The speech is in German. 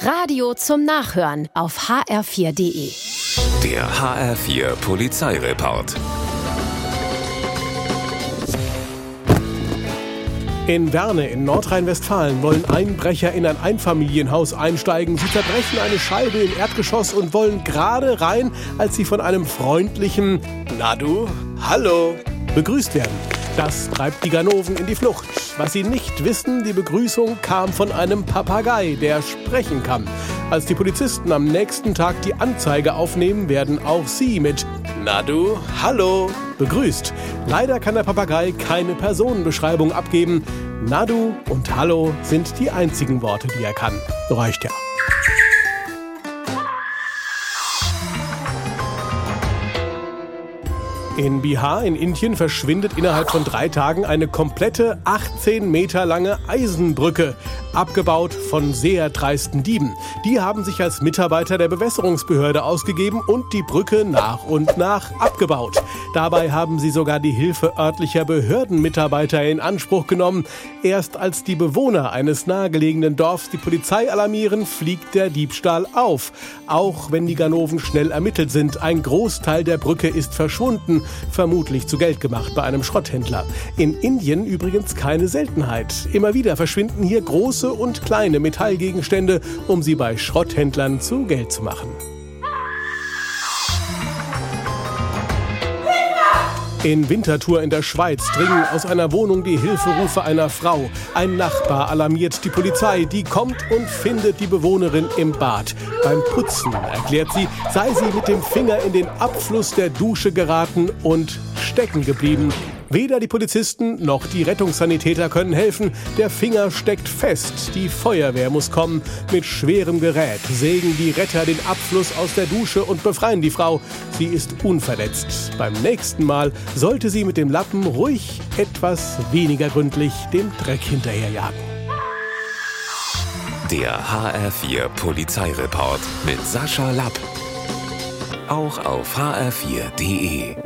Radio zum Nachhören auf hr4.de. Der HR4 Polizeireport. In Werne in Nordrhein-Westfalen wollen Einbrecher in ein Einfamilienhaus einsteigen. Sie zerbrechen eine Scheibe im Erdgeschoss und wollen gerade rein, als sie von einem freundlichen Na du, hallo begrüßt werden. Das treibt die Ganoven in die Flucht. Was sie nicht wissen, die Begrüßung kam von einem Papagei, der sprechen kann. Als die Polizisten am nächsten Tag die Anzeige aufnehmen, werden auch sie mit Na du, hallo begrüßt. Leider kann der Papagei keine Personenbeschreibung abgeben. Nadu und Hallo sind die einzigen Worte, die er kann. Reicht ja. In Bihar in Indien verschwindet innerhalb von drei Tagen eine komplette 18 Meter lange Eisenbrücke, abgebaut von sehr dreisten Dieben. Die haben sich als Mitarbeiter der Bewässerungsbehörde ausgegeben und die Brücke nach und nach abgebaut. Dabei haben sie sogar die Hilfe örtlicher Behördenmitarbeiter in Anspruch genommen. Erst als die Bewohner eines nahegelegenen Dorfs die Polizei alarmieren, fliegt der Diebstahl auf. Auch wenn die Ganoven schnell ermittelt sind, ein Großteil der Brücke ist verschwunden vermutlich zu Geld gemacht bei einem Schrotthändler. In Indien übrigens keine Seltenheit. Immer wieder verschwinden hier große und kleine Metallgegenstände, um sie bei Schrotthändlern zu Geld zu machen. In Winterthur in der Schweiz dringen aus einer Wohnung die Hilferufe einer Frau. Ein Nachbar alarmiert die Polizei, die kommt und findet die Bewohnerin im Bad. Beim Putzen, erklärt sie, sei sie mit dem Finger in den Abfluss der Dusche geraten und stecken geblieben. Weder die Polizisten noch die Rettungssanitäter können helfen. Der Finger steckt fest. Die Feuerwehr muss kommen. Mit schwerem Gerät sägen die Retter den Abfluss aus der Dusche und befreien die Frau. Sie ist unverletzt. Beim nächsten Mal sollte sie mit dem Lappen ruhig etwas weniger gründlich dem Dreck hinterherjagen. Der HR4 Polizeireport mit Sascha Lapp. Auch auf hr4.de.